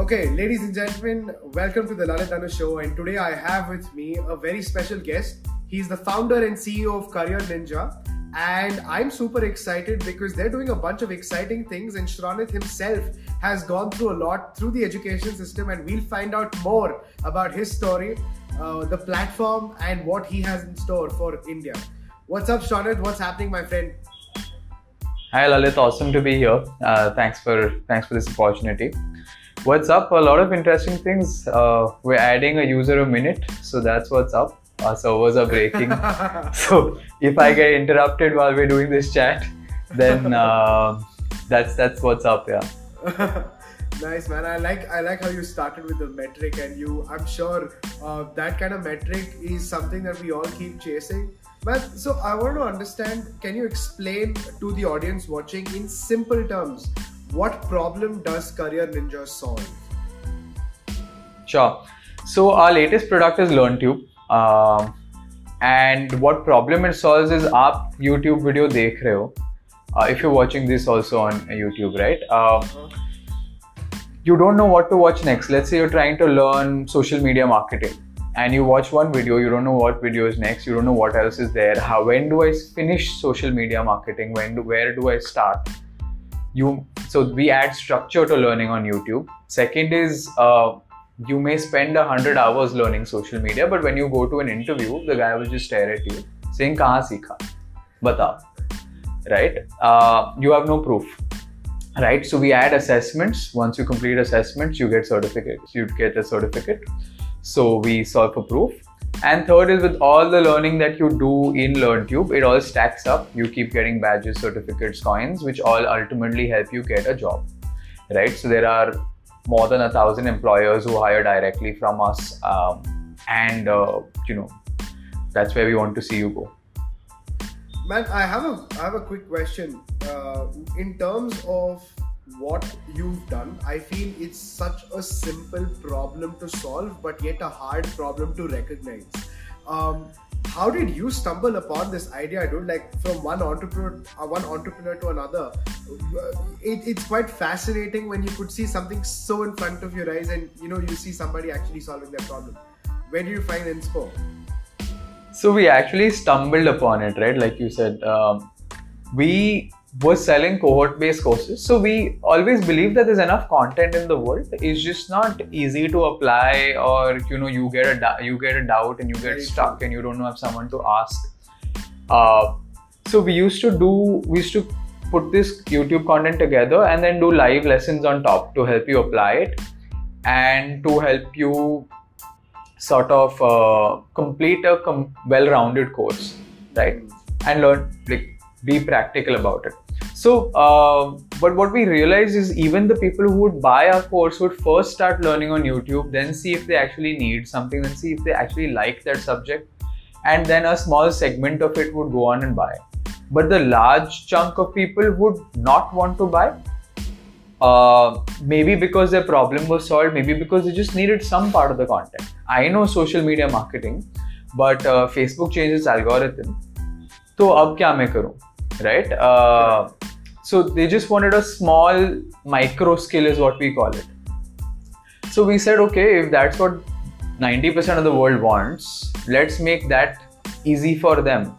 Okay, ladies and gentlemen, welcome to the Lalit Anu Show. And today I have with me a very special guest. He's the founder and CEO of Career Ninja. And I'm super excited because they're doing a bunch of exciting things. And Shronit himself has gone through a lot through the education system. And we'll find out more about his story, uh, the platform, and what he has in store for India. What's up, Shronit? What's happening, my friend? Hi Lalit, awesome to be here. Uh, thanks for thanks for this opportunity. What's up? A lot of interesting things. Uh, we're adding a user a minute, so that's what's up. Our servers are breaking. so if I get interrupted while we're doing this chat, then uh, that's that's what's up. Yeah. nice man i like i like how you started with the metric and you i'm sure uh, that kind of metric is something that we all keep chasing but so i want to understand can you explain to the audience watching in simple terms what problem does Career Ninja solve? Sure. So our latest product is LearnTube. Um, and what problem it solves is आप YouTube video देख रहे हो uh, if you're watching this also on YouTube, right? Uh, you don't know what to watch next. Let's say you're trying to learn social media marketing and you watch one video, you don't know what video is next, you don't know what else is there. How when do I finish social media marketing? When do where do I start? You so we add structure to learning on youtube. Second is uh, you may spend a hundred hours learning social media but when you go to an interview the guy will just stare at you saying kahan sikha bata. Right? Uh, you have no proof. Right? So we add assessments. Once you complete assessments you get certificates. You get a certificate. So we solve for proof and third is with all the learning that you do in LearnTube, it all stacks up. You keep getting badges, certificates, coins, which all ultimately help you get a job, right? So there are more than a thousand employers who hire directly from us, um, and uh, you know that's where we want to see you go. Man, I have a I have a quick question. Uh, in terms of what you've done. I feel it's such a simple problem to solve, but yet a hard problem to recognize. Um, how did you stumble upon this idea? Don't like from one entrepreneur, uh, one entrepreneur to another. It, it's quite fascinating when you could see something so in front of your eyes, and you know you see somebody actually solving that problem. Where do you find inspo? So we actually stumbled upon it, right? Like you said, um, we was selling cohort based courses. So we always believe that there's enough content in the world. It's just not easy to apply, or you know, you get a you get a doubt and you get stuck and you don't have someone to ask. Uh, so we used to do we used to put this YouTube content together and then do live lessons on top to help you apply it and to help you sort of uh, complete a com- well-rounded course, right? And learn like be practical about it. So, uh, but what we realized is even the people who would buy our course would first start learning on YouTube, then see if they actually need something, then see if they actually like that subject, and then a small segment of it would go on and buy. But the large chunk of people would not want to buy. Uh, maybe because their problem was solved, maybe because they just needed some part of the content. I know social media marketing, but uh, Facebook changes algorithm. तो अब क्या मैं करूं right? Uh, so they just wanted a small micro skill, is what we call it. So we said, okay, if that's what 90% of the world wants, let's make that easy for them,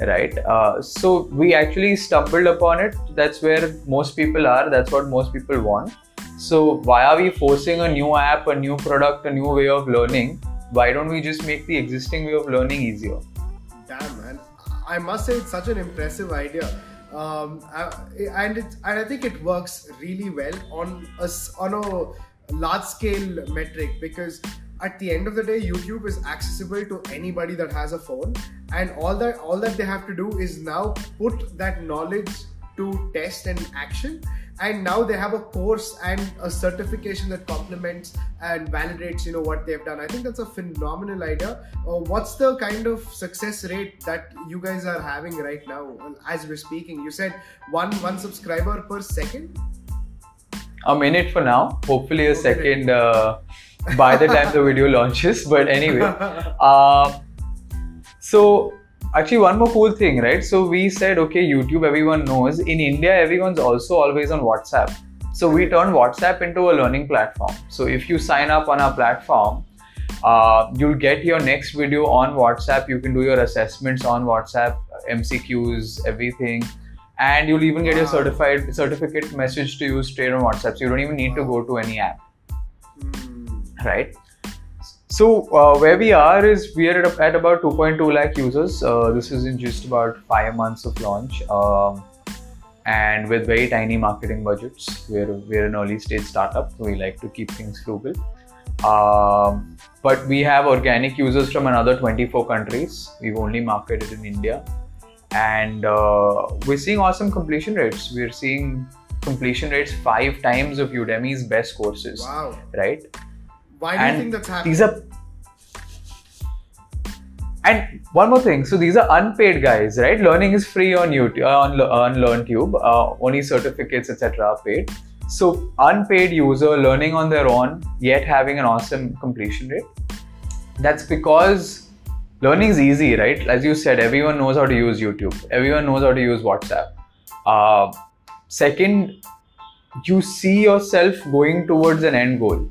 right? Uh, so we actually stumbled upon it. That's where most people are. That's what most people want. So why are we forcing a new app, a new product, a new way of learning? Why don't we just make the existing way of learning easier? Damn, man. I must say it's such an impressive idea. Um, and it's, and I think it works really well on a, on a large scale metric because at the end of the day youtube is accessible to anybody that has a phone and all that all that they have to do is now put that knowledge to test and action and now they have a course and a certification that complements and validates you know what they've done. I think that's a phenomenal idea. Uh, what's the kind of success rate that you guys are having right now? As we're speaking you said one one subscriber per second? I'm in it for now. Hopefully a second uh, by the time the video launches. But anyway uh, so actually one more cool thing right so we said okay youtube everyone knows in india everyone's also always on whatsapp So we turned WhatsApp into a learning platform. So if you sign up on our platform, uh, you'll get your next video on WhatsApp. You can do your assessments on WhatsApp, MCQs, everything, and you'll even get your certified certificate message to you straight on WhatsApp. So you don't even need to go to any app, Hmm. right? So uh, where we are is we are at, at about 2.2 lakh users. Uh, this is in just about five months of launch. Um, and with very tiny marketing budgets. We're, we're an early stage startup, so we like to keep things frugal. Um, but we have organic users from another 24 countries. We've only marketed in India. And uh, we're seeing awesome completion rates. We're seeing completion rates five times of Udemy's best courses, Wow. right? Why do you And think that's happening? These are and one more thing. So these are unpaid guys, right? Learning is free on YouTube, on, on LearnTube. Uh, only certificates, etc., are paid. So unpaid user learning on their own, yet having an awesome completion rate. That's because learning is easy, right? As you said, everyone knows how to use YouTube. Everyone knows how to use WhatsApp. Uh, second, you see yourself going towards an end goal.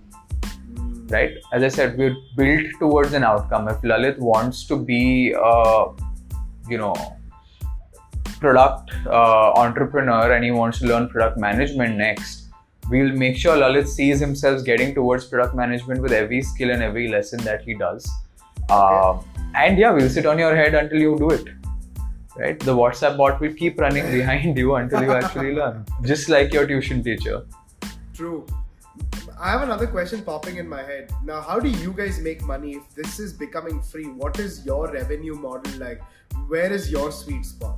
Right? As I said, we're built towards an outcome. If Lalit wants to be, uh, you know, product uh, entrepreneur and he wants to learn product management next, we'll make sure Lalit sees himself getting towards product management with every skill and every lesson that he does. Um, and yeah, we'll sit on your head until you do it. Right? The WhatsApp bot will keep running behind you until you actually learn, just like your tuition teacher. True. I have another question popping in my head. Now, how do you guys make money if this is becoming free? What is your revenue model like? Where is your sweet spot?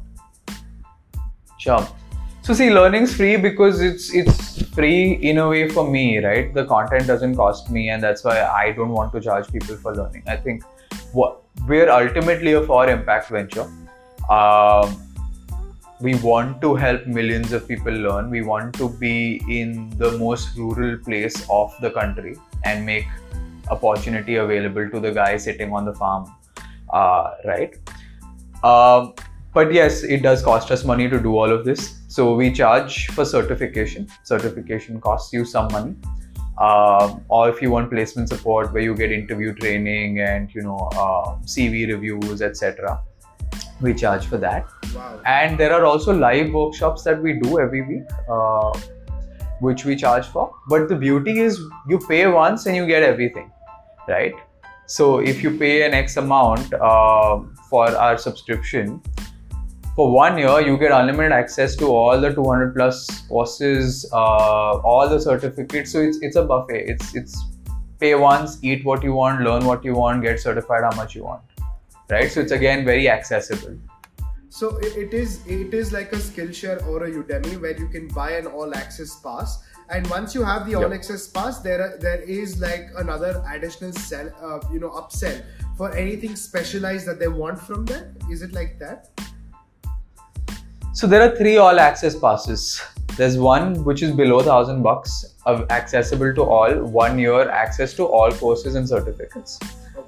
Sure. So see, learning's free because it's it's free in a way for me, right? The content doesn't cost me, and that's why I don't want to charge people for learning. I think what we're ultimately a for impact venture. Um, we want to help millions of people learn. We want to be in the most rural place of the country and make opportunity available to the guy sitting on the farm, uh, right? Um, but yes, it does cost us money to do all of this. So we charge for certification. Certification costs you some money. Um, or if you want placement support where you get interview training and you know uh, CV reviews, etc., we charge for that. Wow. And there are also live workshops that we do every week, uh, which we charge for. But the beauty is you pay once and you get everything, right? So if you pay an X amount uh, for our subscription, for one year you get unlimited access to all the 200 plus courses, uh, all the certificates. So it's it's a buffet. It's it's pay once, eat what you want, learn what you want, get certified how much you want, right? So it's again very accessible. So it, is it is like a Skillshare or a Udemy where you can buy an all access pass, and once you have the all Yep. access pass, there are, there is like another additional sell, uh, you know, upsell for anything specialized that they want from that. Is it like that? So there are three all access passes. There's one which is below thousand bucks, of accessible to all, one year access to all courses and certificates.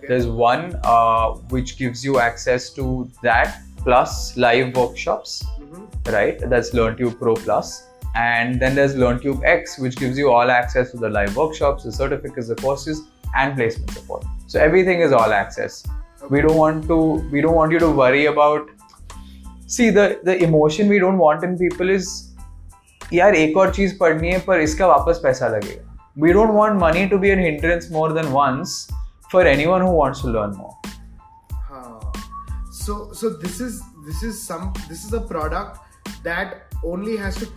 Okay. There's one uh, which gives you access to that plus live workshops, Mhm. right? That's LearnTube Pro Plus. And then there's LearnTube X, which gives you all access to the live workshops, the certificates, the courses, and placement support. So everything is all access. We don't want to. We don't want you to worry about. See the the emotion we don't want in people is यार एक और चीज पढ़नी है पर इसका वापस पैसा लगेगा we don't want money to be a hindrance more than once for anyone who wants to learn more. So so this is this is some this is a product that only has to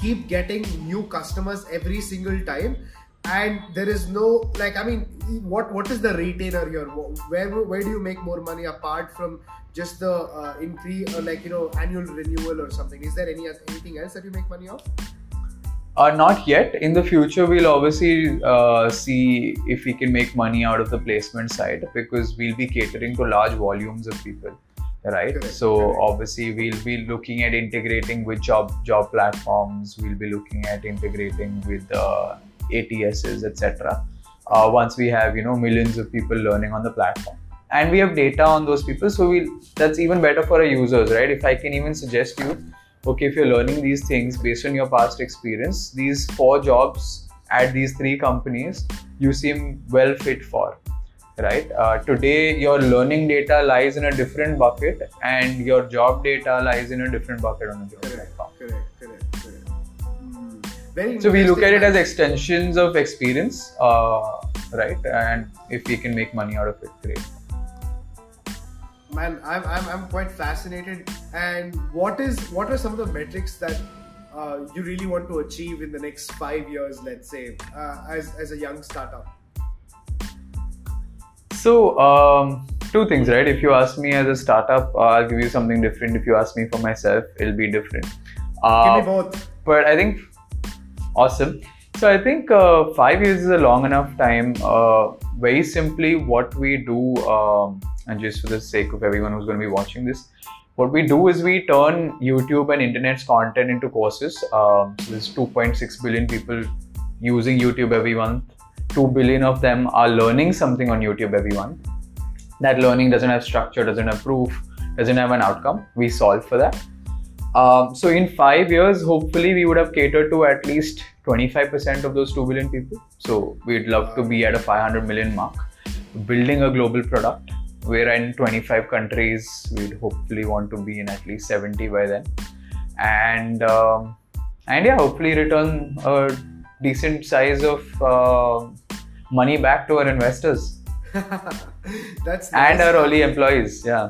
keep getting new customers every single time. And there is no like i mean what what is the retainer here? Where where do you make more money apart from just the uh, increase uh, like you know annual renewal or something? Is there any anything else that you make money off uh, not yet. In the future we'll obviously uh, see if we can make money out of the placement side because we'll be catering to large volumes of people right? Correct, so correct. obviously we'll be looking at integrating with job job platforms. We'll be looking at integrating with uh, ATSs etc uh, once we have you know millions of people learning on the platform. And we have data on those people so we will that's even better for our users right? If i can even suggest you okay, if you're learning these things based on your past experience, these four jobs at these three companies, you seem well fit for. Right? Uh, today, your learning data lies in a different bucket, and your job data lies in a different bucket on the job Correct, platform. correct, correct, correct. Hmm. Very So we look at it as extensions of experience, uh, right? And if we can make money out of it, great. Man I'm, I'm i'm quite fascinated and what is what are some of the metrics that uh, you really want to achieve in the next five years let's say uh, as as a young startup So, um, two things, right? If you ask me as a startup, uh, I'll give you something different. If you ask me for myself, it'll be different. give Uh, me both but I think awesome. So I think uh, five years is a long enough time. Uh, very simply, what we do, um, and just for the sake of everyone who's going to be watching this, what we do is we turn YouTube and internet's content into courses. Um, so there's 2.6 billion people using YouTube every month. 2 billion of them are learning something on YouTube every month. That learning doesn't have structure, doesn't have proof, doesn't have an outcome. We solve for that. Um, so in five years, hopefully, we would have catered to at least 25% of those 2 billion people. So we'd love to be at a 500 million mark, building a global product. We're in 25 countries. We'd hopefully want to be in at least 70 by then, and um, and yeah, hopefully return a decent size of uh, money back to our investors that's and our early employees. Yeah.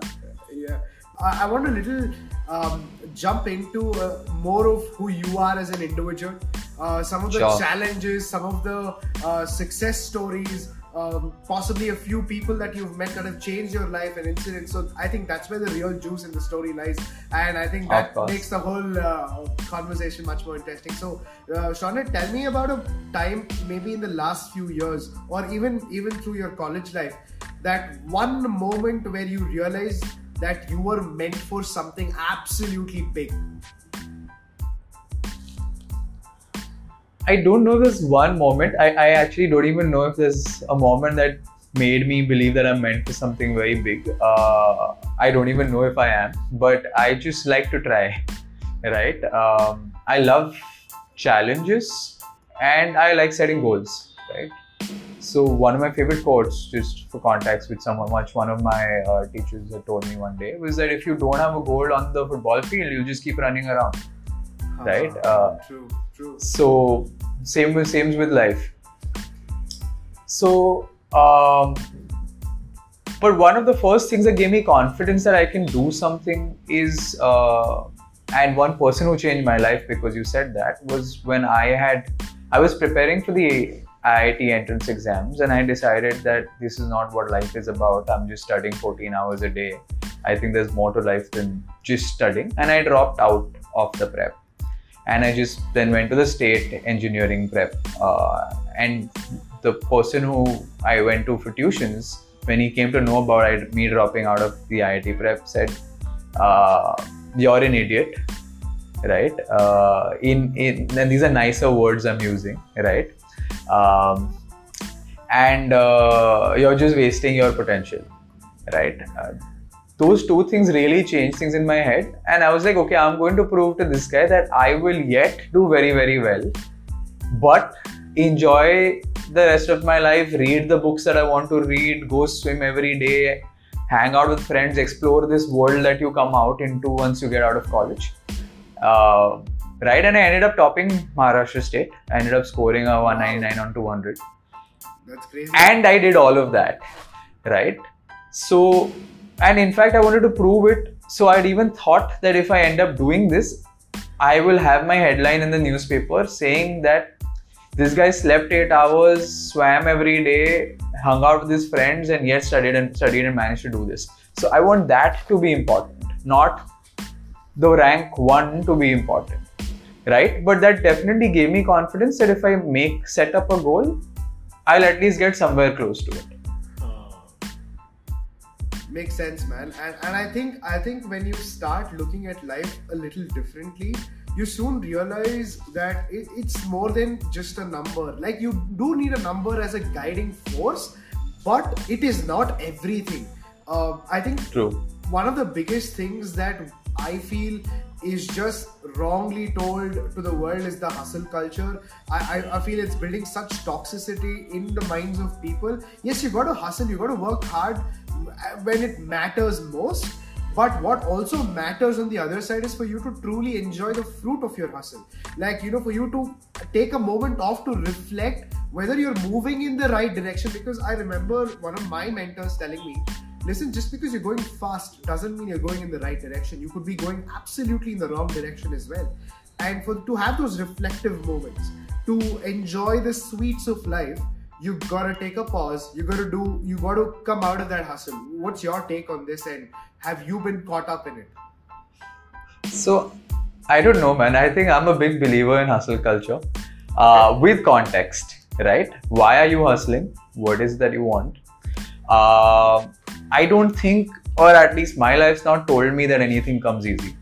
yeah I, I want a little um, jump into uh, more of who you are as an individual uh, some of the Sure. challenges some of the uh, success stories um, possibly a few people that you've met that have changed your life and incidents. So i think that's where the real juice in the story lies. And i think that makes the whole uh, conversation much more interesting. So uh, Shronit, tell me about a time maybe in the last few years or even even through your college life that one moment where you realized that you were meant for something absolutely big I don't know this one moment. I, I actually don't even know if there's a moment that made me believe that I'm meant for something very big. Uh, I don't even know if I am, but I just like to try, right? Um, I love challenges and I like setting goals, right? So one of my favorite quotes, just for context with someone, which one of my uh, teachers had told me one day, was that if you don't have a goal on the football field, you just keep running around. Right, Ah, uh, true true so same with same with life. So um, but one of the first things that gave me confidence that i can do something is uh, and one person who changed my life because you said that was when i had i was preparing for the iit entrance exams and i decided that this is not what life is about. I'm just studying 14 hours a day. I think there's more to life than just studying. And i dropped out of the prep and I just then went to the state engineering prep. Uh, and the person who I went to for tuitions, when he came to know about me dropping out of the IIT prep, said, uh, "You're an idiot." Right? Uh, in in and these are nicer words I'm using, right? Um, and uh, you're just wasting your potential, right? Those two things really changed things in my head. And i was like okay i'm going to prove to this guy that i will yet do very very well but enjoy the rest of my life read the books that i want to read go swim every day hang out with friends explore this world that you come out into once you get out of college. Uh, right and i ended up topping maharashtra state. I ended up scoring a 199 on 200 that's crazy. And I did all of that, right? So, and in fact, I wanted to prove it. So, I'd even thought that if I end up doing this, I will have my headline in the newspaper saying that this guy slept eight hours, swam every day, hung out with his friends, and yet studied and studied and managed to do this. So, I want that to be important, not the rank one to be important, right? But that definitely gave me confidence that if I make set up a goal, I'll at least get somewhere close to it. Makes sense man. And, and i think i think when you start looking at life a little differently you soon realize that it, it's more than just a number. Like you do need a number as a guiding force but it is not everything. Uh, i think True. one of the biggest things that I feel is just wrongly told to the world is the hustle culture. I, I, I, feel it's building such toxicity in the minds of people. Yes, you got to hustle, you got to work hard when it matters most. But what also matters on the other side is for you to truly enjoy the fruit of your hustle. Like, you know, for you to take a moment off to reflect whether you're moving in the right direction. Because I remember one of my mentors telling me listen, just because you're going fast doesn't mean you're going in the right direction. You could be going absolutely in the wrong direction as well. And for to have those reflective moments, to enjoy the sweets of life, you gotta take a pause. You gotta do. You gotta come out of that hustle. What's your take on this? And have you been caught up in it? So, I don't know, man. I think I'm a big believer in hustle culture, uh, with context, right? Why are you hustling? What is that you want? Uh, I don't think, or at least my life's not told me that anything comes easy.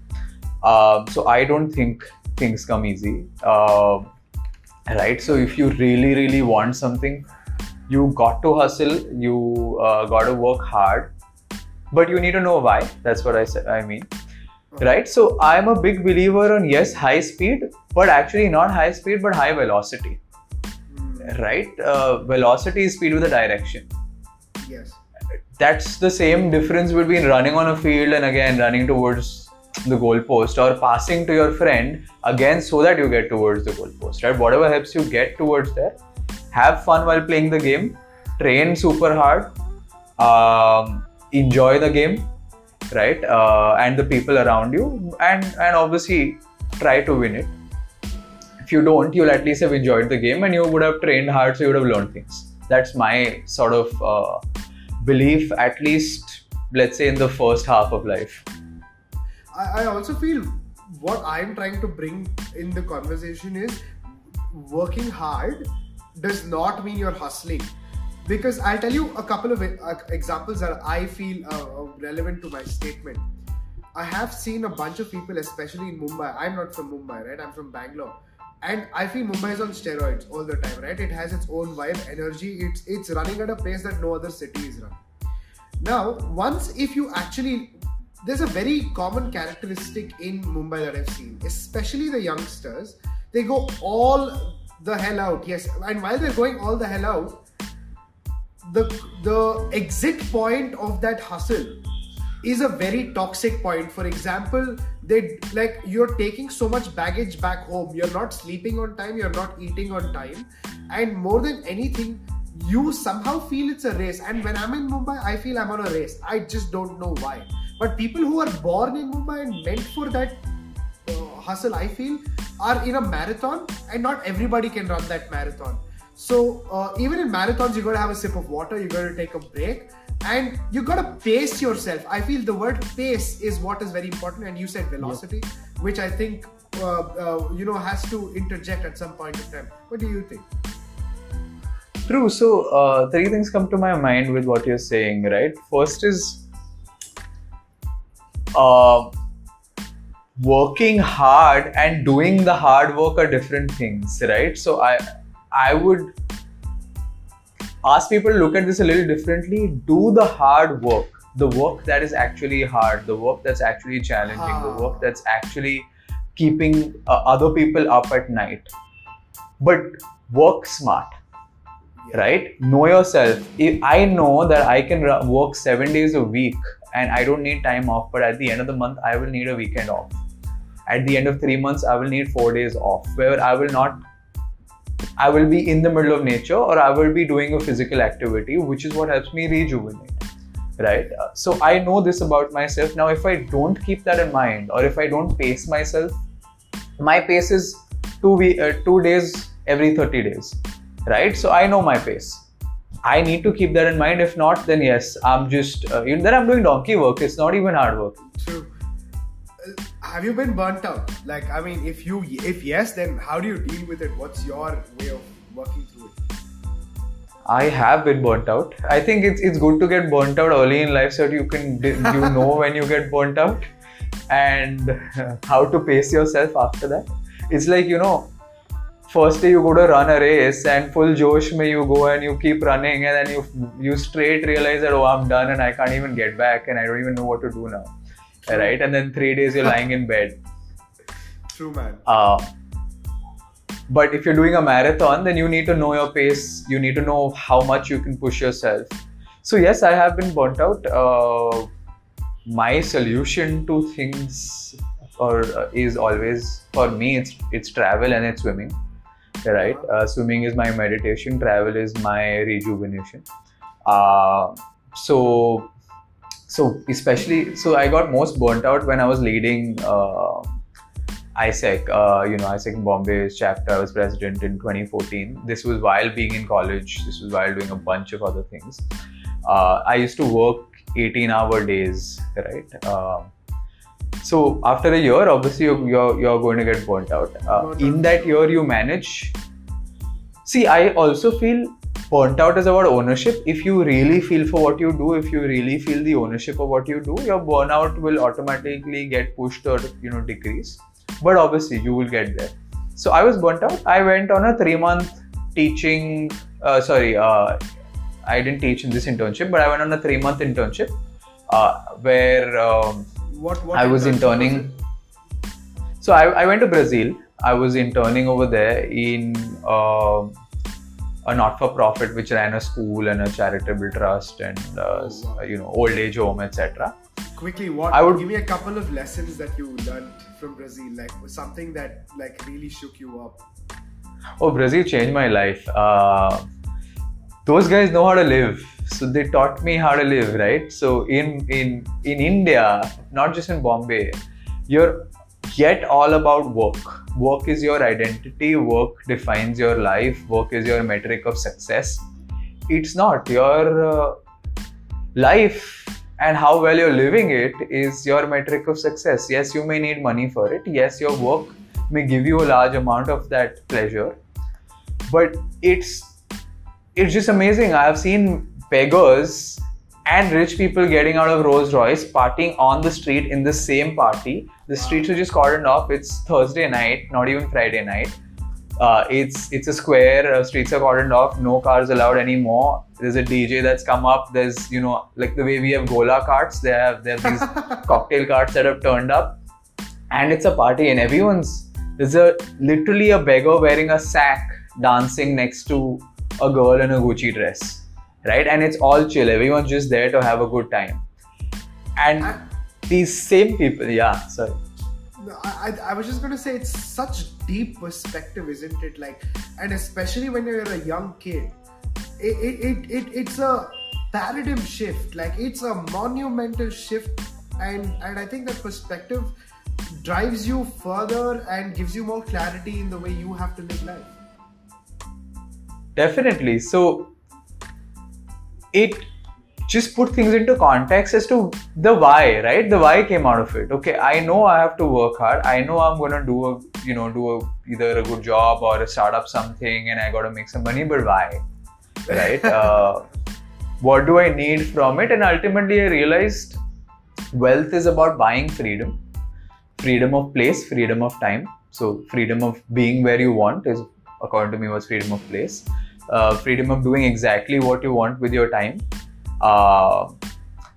Uh, so I don't think things come easy. Uh, right? So if you really, really want something, you got to hustle. You uh, got to work hard, but you need to know why. That's what I said. I mean, right? So I'm a big believer on yes, high speed, but actually not high speed, but high velocity. Hmm. Right? Uh, velocity is speed with a direction. Yes that's the same difference between running on a field and again running towards the goalpost or passing to your friend again so that you get towards the goalpost right? Whatever helps you get towards there. Have fun while playing the game. Train super hard. Um, enjoy the game right? Uh, and the people around you. And and obviously try to win it. If you don't you'll at least have enjoyed the game and you would have trained hard so you would have learned things. That's my sort of uh, belief at least let's say in the first half of life. I, I also feel what i'm trying to bring in the conversation is working hard does not mean you're hustling. Because i'll tell you a couple of uh, examples that i feel uh, uh, relevant to my statement. I have seen a bunch of people especially in mumbai. I'm not from mumbai right? I'm from bangalore and I feel Mumbai is on steroids all the time, right? It has its own vibe, energy. It's it's running at a pace that no other city is running. Now, once if you actually, there's a very common characteristic in Mumbai that I've seen, especially the youngsters. They go all the hell out, yes, and while they're going all the hell out, the the exit point of that hustle is a very toxic point. For example, they like you're taking so much baggage back home. You're not sleeping on time, you're not eating on time, and more than anything, you somehow feel it's a race. And when I'm in Mumbai, I feel I'm on a race. I just don't know why. But people who are born in Mumbai and meant for that uh, hustle, I feel, are in a marathon, and not everybody can run that marathon. So uh, even in marathons, you gotta have a sip of water, you gotta take a break, and you gotta pace yourself. I feel the word pace is what is very important, and you said velocity, which I think uh, uh, you know has to interject at some point in time. What do you think? True. So uh, three things come to my mind with what you're saying, right? First is uh, working hard and doing the hard work are different things, right? So I I would ask people to look at this a little differently. Do the hard work, the work that is actually hard, the work that's actually challenging, ah. the work that's actually keeping uh, other people up at night. But work smart, right? Know yourself. If I know that I can work seven days a week and I don't need time off, but at the end of the month, I will need a weekend off. At the end of three months, I will need four days off, where I will not I will be in the middle of nature or I will be doing a physical activity, which is what helps me rejuvenate. Right? Uh, so I know this about myself. Now, if I don't keep that in mind or if I don't pace myself, my pace is two, we- uh, two days every 30 days. Right? So I know my pace. I need to keep that in mind. If not, then yes, I'm just, uh, then I'm doing donkey work. It's not even hard work. Have you been burnt out? Like, I mean, if you if yes, then how do you deal with it? What's your way of working through it? I have been burnt out. I think it's it's good to get burnt out early in life so that you can you know when you get burnt out and how to pace yourself after that. It's like you know, first day you go to run a race and full josh may you go and you keep running and then you you straight realize that oh I'm done and I can't even get back and I don't even know what to do now right? And then three days you're lying in bed. True, man. Uh, but if you're doing a marathon, then you need to know your pace. You need to know how much you can push yourself. So yes, I have been burnt out. Uh, my solution to things or uh, is always for me it's it's travel and it's swimming right uh, swimming is my meditation travel is my rejuvenation uh, so so especially so i got most burnt out when i was leading uh, AIESEC, uh, you know, AIESEC Bombay's chapter. I was president in 2014. This was while being in college. This was while doing a bunch of other things. Uh, I used to work 18 hour days, right? Uh, so after a year, obviously you're, you're, you're going to get burnt out. Uh, in that year, you manage. See, I also feel burnt out is about ownership. If you really feel for what you do, if you really feel the ownership of what you do, your burnout will automatically get pushed or you know decrease. But obviously, you will get there. So I was burnt out. I went on a three month teaching. Uh, sorry, uh, I didn't teach in this internship, but I went on a three month internship uh, where um, What? what I was interning. So I, I went to Brazil. I was interning over there in um a not-for-profit which ran a school and a charitable trust and uh, Oh, wow. you know old age home, etc. Quickly, what? I would- give me a couple of lessons that you learned from Brazil, like something that like really shook you up. Oh, Brazil changed my life. Uh, those guys know how to live, so they taught me how to live, right? So in in in India, not just in Bombay, you're yet all about work. Work is your identity. Work defines your life. Work is your metric of success. It's not your uh, life and how well you're living it is your metric of success. Yes, you may need money for it. Yes, your work may give you a large amount of that pleasure but it's it's just amazing i have seen beggars and rich people getting out of rolls royce partying on the street in the same party the streets are just cordoned off. It's thursday night not even friday night. Uh, it's it's a square. Uh, streets are cordoned off. No cars allowed anymore. There's a dj that's come up. There's you know like the way we have gola carts they have they have these cocktail carts that have turned up. And it's a party and everyone's there's a literally a beggar wearing a sack dancing next to a girl in a Gucci dress, right? And it's all chill. Everyone's just there to have a good time. And- these same people, yeah, sorry. No, I, I, was just gonna say it's such deep perspective, isn't it? Like, and especially when you're a young kid, it, it, it, it it's a paradigm shift. Like, it's a monumental shift, and and I think that perspective drives you further and gives you more clarity in the way you have to live life. Definitely. So it just put things into context as to the why, right? The why came out of it. Okay, I know I have to work hard. I know I'm gonna do a you know do a, either a good job or start up something, and I gotta make some money. But why, right? uh, what do I need from it? And ultimately, I realized wealth is about buying freedom, freedom of place, freedom of time. So freedom of being where you want is, according to me, was freedom of place. Uh, freedom of doing exactly what you want with your time, uh,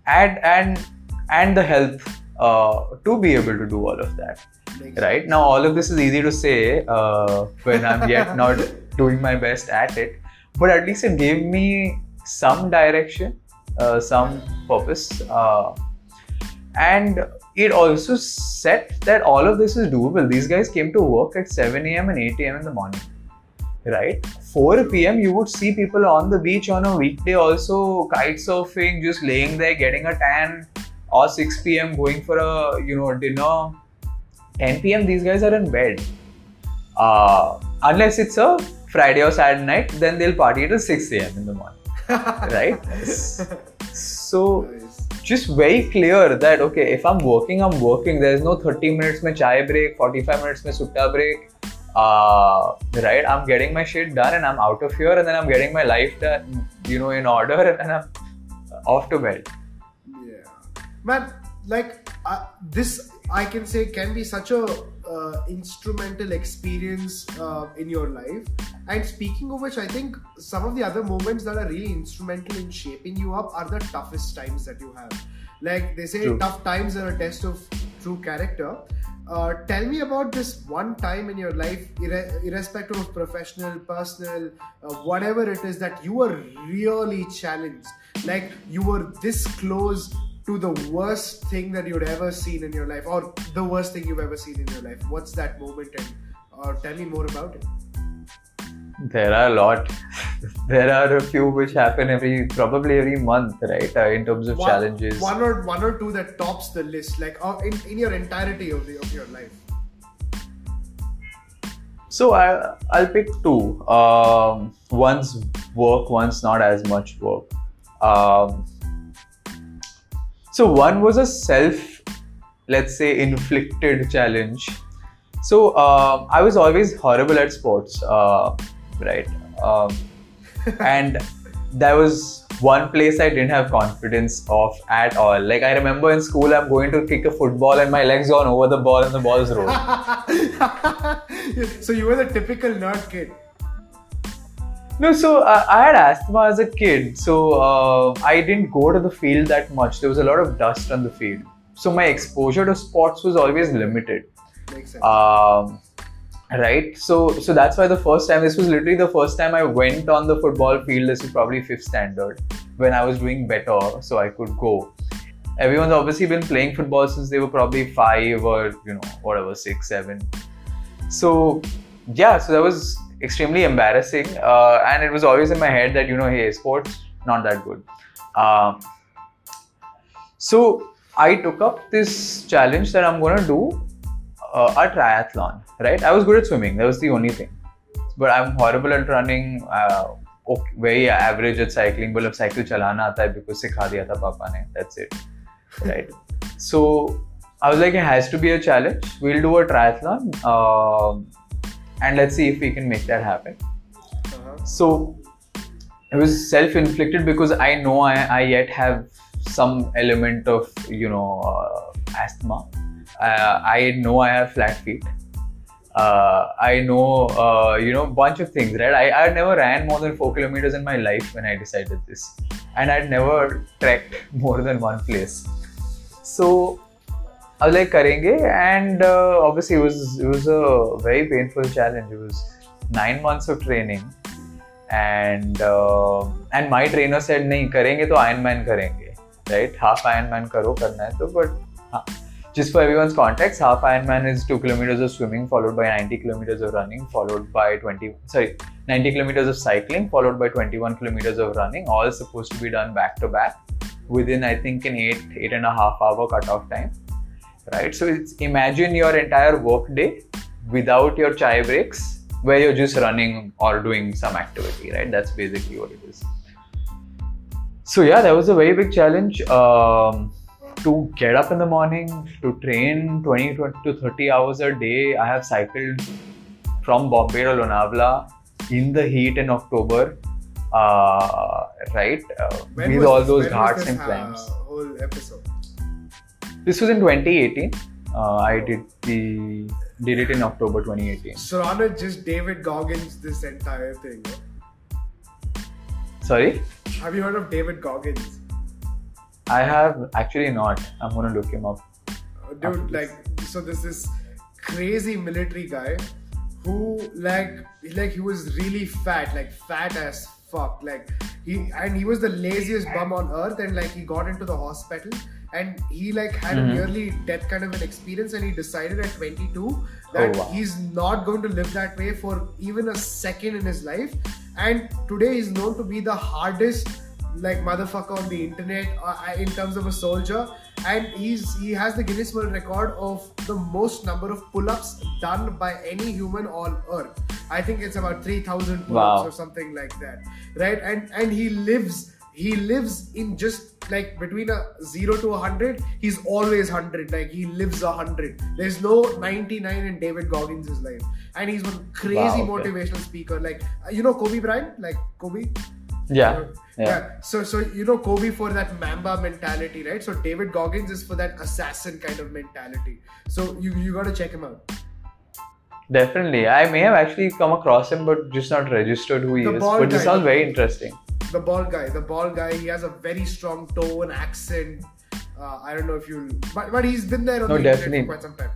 and and and the help uh, to be able to do all of that. Makes Right now, all of this is easy to say uh, when I'm yet not doing my best at it, but at least it gave me some direction, uh, some purpose, uh, and it also set that all of this is doable. These guys came to work at 7 a.m. and 8 a.m. in the morning, right? 4 p.m. you would see people on the beach on a weekday also kite surfing, just laying there getting a tan, or 6 p.m. going for a you know dinner. 10 p.m. these guys are in bed. Uh, unless it's a Friday or Saturday night, then they'll party till 6 a.m. in the morning, right? so just very clear that okay if i'm working i'm working there's no 30 minutes mein chai break 45 minutes mein sutta break uh, right i'm getting my shit done and i'm out of here and then i'm getting my life done you know in order and then i'm off to bed Yeah, man. Like uh, this, I can say can be such a uh, instrumental experience uh, in your life. And speaking of which, I think some of the other moments that are really instrumental in shaping you up are the toughest times that you have. Like they say, True. tough times are a test of true character. Uh, tell me about this one time in your life, irre- irrespective of professional, personal, uh, whatever it is, that you were really challenged. Like you were this close to the worst thing that you'd ever seen in your life, or the worst thing you've ever seen in your life. What's that moment? And uh, tell me more about it. There are a lot. there are a few which happen every probably every month, right? Uh, in terms of one, challenges. One or one or two that tops the list, like uh, in, in your entirety of the of your life. So I I'll pick two. Um, one's work, one's not as much work. Um, so one was a self, let's say, inflicted challenge. So uh, I was always horrible at sports, uh, right? Um, and that was one place I didn't have confidence of at all. Like I remember in school, I'm going to kick a football and my legs gone over the ball and the ball is rolled. so you were the typical nerd kid. No, so uh, I had asthma as a kid, so uh, I didn't go to the field that much. There was a lot of dust on the field, so my exposure to sports was always limited. Makes sense. Um, right, so so that's why the first time this was literally the first time I went on the football field. This was probably fifth standard when I was doing better, so I could go. Everyone's obviously been playing football since they were probably five or you know whatever six, seven. So yeah, so that was extremely embarrassing uh, and it was always in my head that you know hey sports not that good um, so i took up this challenge that i'm going to do uh, a triathlon right? I was good at swimming. That was the only thing. But i'm horrible at running. Uh, okay, very average at cycling. but I cycle chalana aata hai because sikha diya tha papa ne that's it right? So i was like it has to be a challenge. We'll do a triathlon. Um, and let's see if we can make that happen. Uh-huh. So it was self-inflicted because I know I, I yet have some element of you know uh, asthma. Uh, I know I have flat feet Uh, I know uh, you know bunch of things, right? I I never ran more than four kilometers in my life when I decided this, and I'd never trekked more than one place. So I was like karenge and uh, obviously it was it was a very painful challenge. It was nine months of training and uh, and my trainer said नहीं करेंगे तो Ironman करेंगे right half Ironman करो करना है तो but हाँ, just for everyone's context half Ironman is 2 kilometers of swimming followed by 90 kilometers of running followed by 20 sorry 90 kilometers of cycling followed by 21 kilometers of running all supposed to be done back to back within I think an 8 eight and a half hour cutoff time right? So it's imagine your entire workday without your chai breaks, where you're just running or doing some activity, right? That's basically what it is. So yeah, that was a very big challenge um, to get up in the morning to train 20, 20 to 30 hours a day. I have cycled from Bombay to Lonavala in the heat in October, uh, right? Uh, with all those when ghats this, and uh, climbs. whole episode. This was in 2018. Uh, I did the did it in October 2018. So Surrounded just David Goggins this entire thing. Sorry, Have you heard of David Goggins? I have actually not. I'm gonna look him up. Dude like so there's this crazy military guy who like like he was really fat like fat as fuck like he and he was the laziest bum on earth and like he got into the hospital and he like had a Mhm. nearly death kind of an experience and he decided at 22 that wow. he's not going to live that way for even a second in his life and today he's known to be the hardest like motherfucker on the internet uh, in terms of a soldier and he's he has the Guinness World Record of the most number of pull-ups done by any human on earth. I think it's about 3000 pull-ups Wow. or something like that. Right? And and he lives he lives in just like between a 0 to 100 he's always 100 like he lives a 100 there's no 99 in david goggins' life and he's one crazy Wow, okay. motivational speaker like uh, you know kobe bryant like kobe Yeah, yeah. So, so you know Kobe for that Mamba mentality, right? So David Goggins is for that assassin kind of mentality. So you you got to check him out. Definitely. I may have actually come across him, but just not registered who he The is. But this sounds very interesting. The bald guy, the bald guy, he has a very strong tone, accent. Uh, I don't know if you, but but he's been there on No, the internet definitely. for quite some time.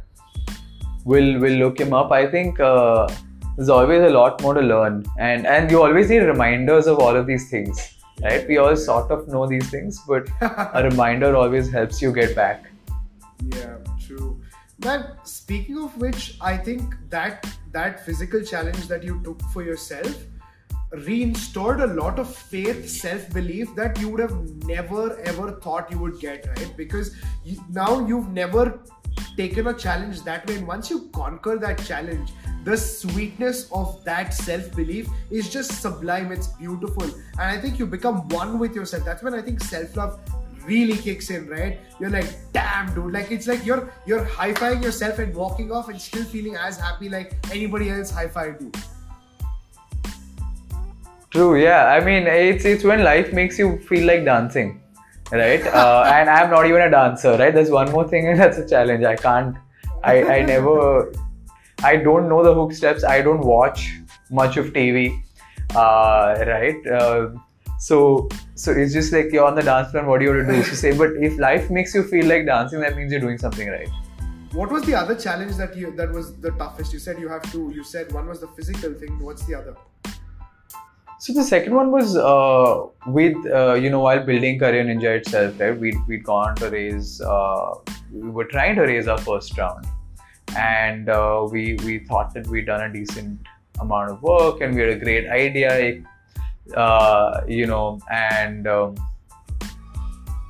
we'll we'll look him up. I think uh, there's always a lot more to learn, and and you always need reminders of all of these things, right? We all sort of know these things, but a reminder always helps you get back. Yeah, true. Man, speaking of which, I think that that physical challenge that you took for yourself reinstored a lot of faith, self belief that you would have never ever thought you would get, right? Because you, now you've never taken a challenge that way, and once you conquer that challenge, the sweetness of that self belief is just sublime. It's beautiful, and I think you become one with yourself. That's when I think self love really kicks in, right? You're like, damn, dude. Like it's like you're you're high-fiving yourself and walking off and still feeling as happy like anybody else high-fived you. True, yeah. I mean, it's it's when life makes you feel like dancing, right? Uh, and I'm not even a dancer, right? There's one more thing, and that's a challenge. I can't. I I never. I don't know the hook steps. I don't watch much of TV, uh, right? Uh, so so it's just like you're on the dance floor. What do you want to do? So say, but if life makes you feel like dancing, that means you're doing something right. What was the other challenge that you that was the toughest? You said you have to. You said one was the physical thing. What's the other? So the second one was uh, with uh, you know while building Career Ninja itself, right? We'd we'd gone to raise uh, we were trying to raise our first round, and uh, we we thought that we'd done a decent amount of work and we had a great idea, uh, you know, and. Um,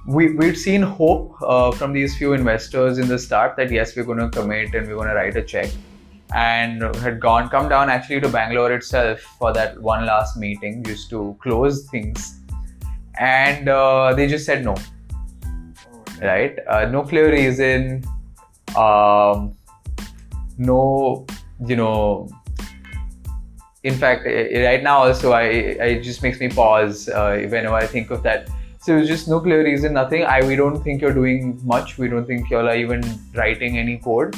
we, we'd seen hope uh, from these few investors in the start that yes, we're going to commit and we're going to write a check and had gone come down actually to Bangalore itself for that one last meeting just to close things. And uh, they just said no. Right? Uh, no clear reason. Um, no you know in fact right now also I, it just makes me pause uh, whenever I think of that. So it's just no clear reason nothing. I we don't think you're doing much. We don't think you're even writing any code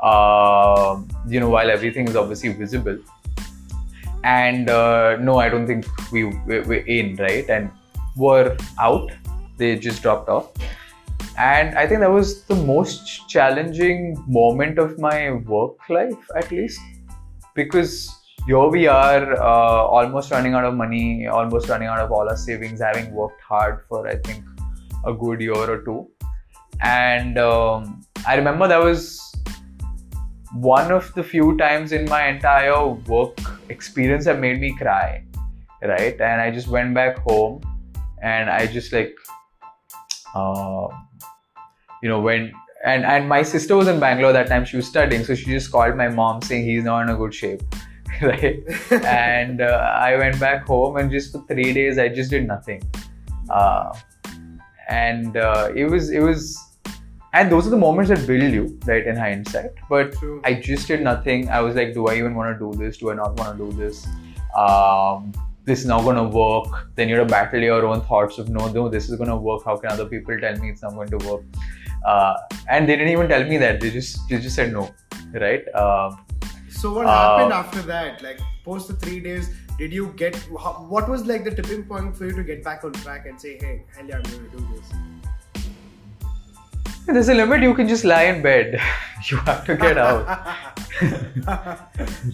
uh, you know, while everything is obviously visible. And uh, no, I don't think we we're in right, and were out. They just dropped off, and I think that was the most challenging moment of my work life, at least, because here we are, uh, almost running out of money, almost running out of all our savings, having worked hard for I think a good year or two, and um, I remember that was one of the few times in my entire work experience that made me cry right? And i just went back home and i just like uh, you know when and and my sister was in bangalore that time. She was studying. So she just called my mom saying he's not in a good shape. Right? And uh, i went back home and just for three days i just did nothing. Uh, and uh, it was it was and those are the moments that build you right in hindsight. But True. i just did nothing. I was like do i even want to do this? Do i not want to do this? Um, this is not going to work. Then you're to battle your own thoughts of no no this is going to work. How can other people tell me it's not going to work? Uh, and they didn't even tell me that. They just they just said no right? Uh, so what happened uh, after that? Like post the three days did you get what was like the tipping point for you to get back on track and say hey hell yeah i'm going to do this there's a limit. You can just lie in bed. you have to get out.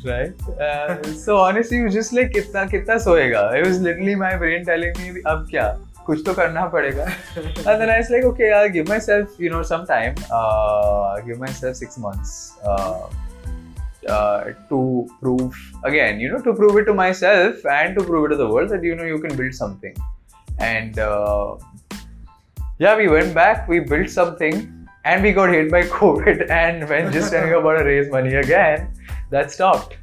right? Uh, so honestly, you just like kitna kitna soega. It was literally my brain telling me, अब क्या? कुछ तो करना पड़ेगा. and then I was like, okay, I'll give myself, you know, some time. Uh, give myself six months. Uh, uh, to prove again, you know, to prove it to myself and to prove it to the world that you know you can build something. And uh, yeah, we went back, we built something, and we got hit by COVID. And when just we about to raise money again, that stopped.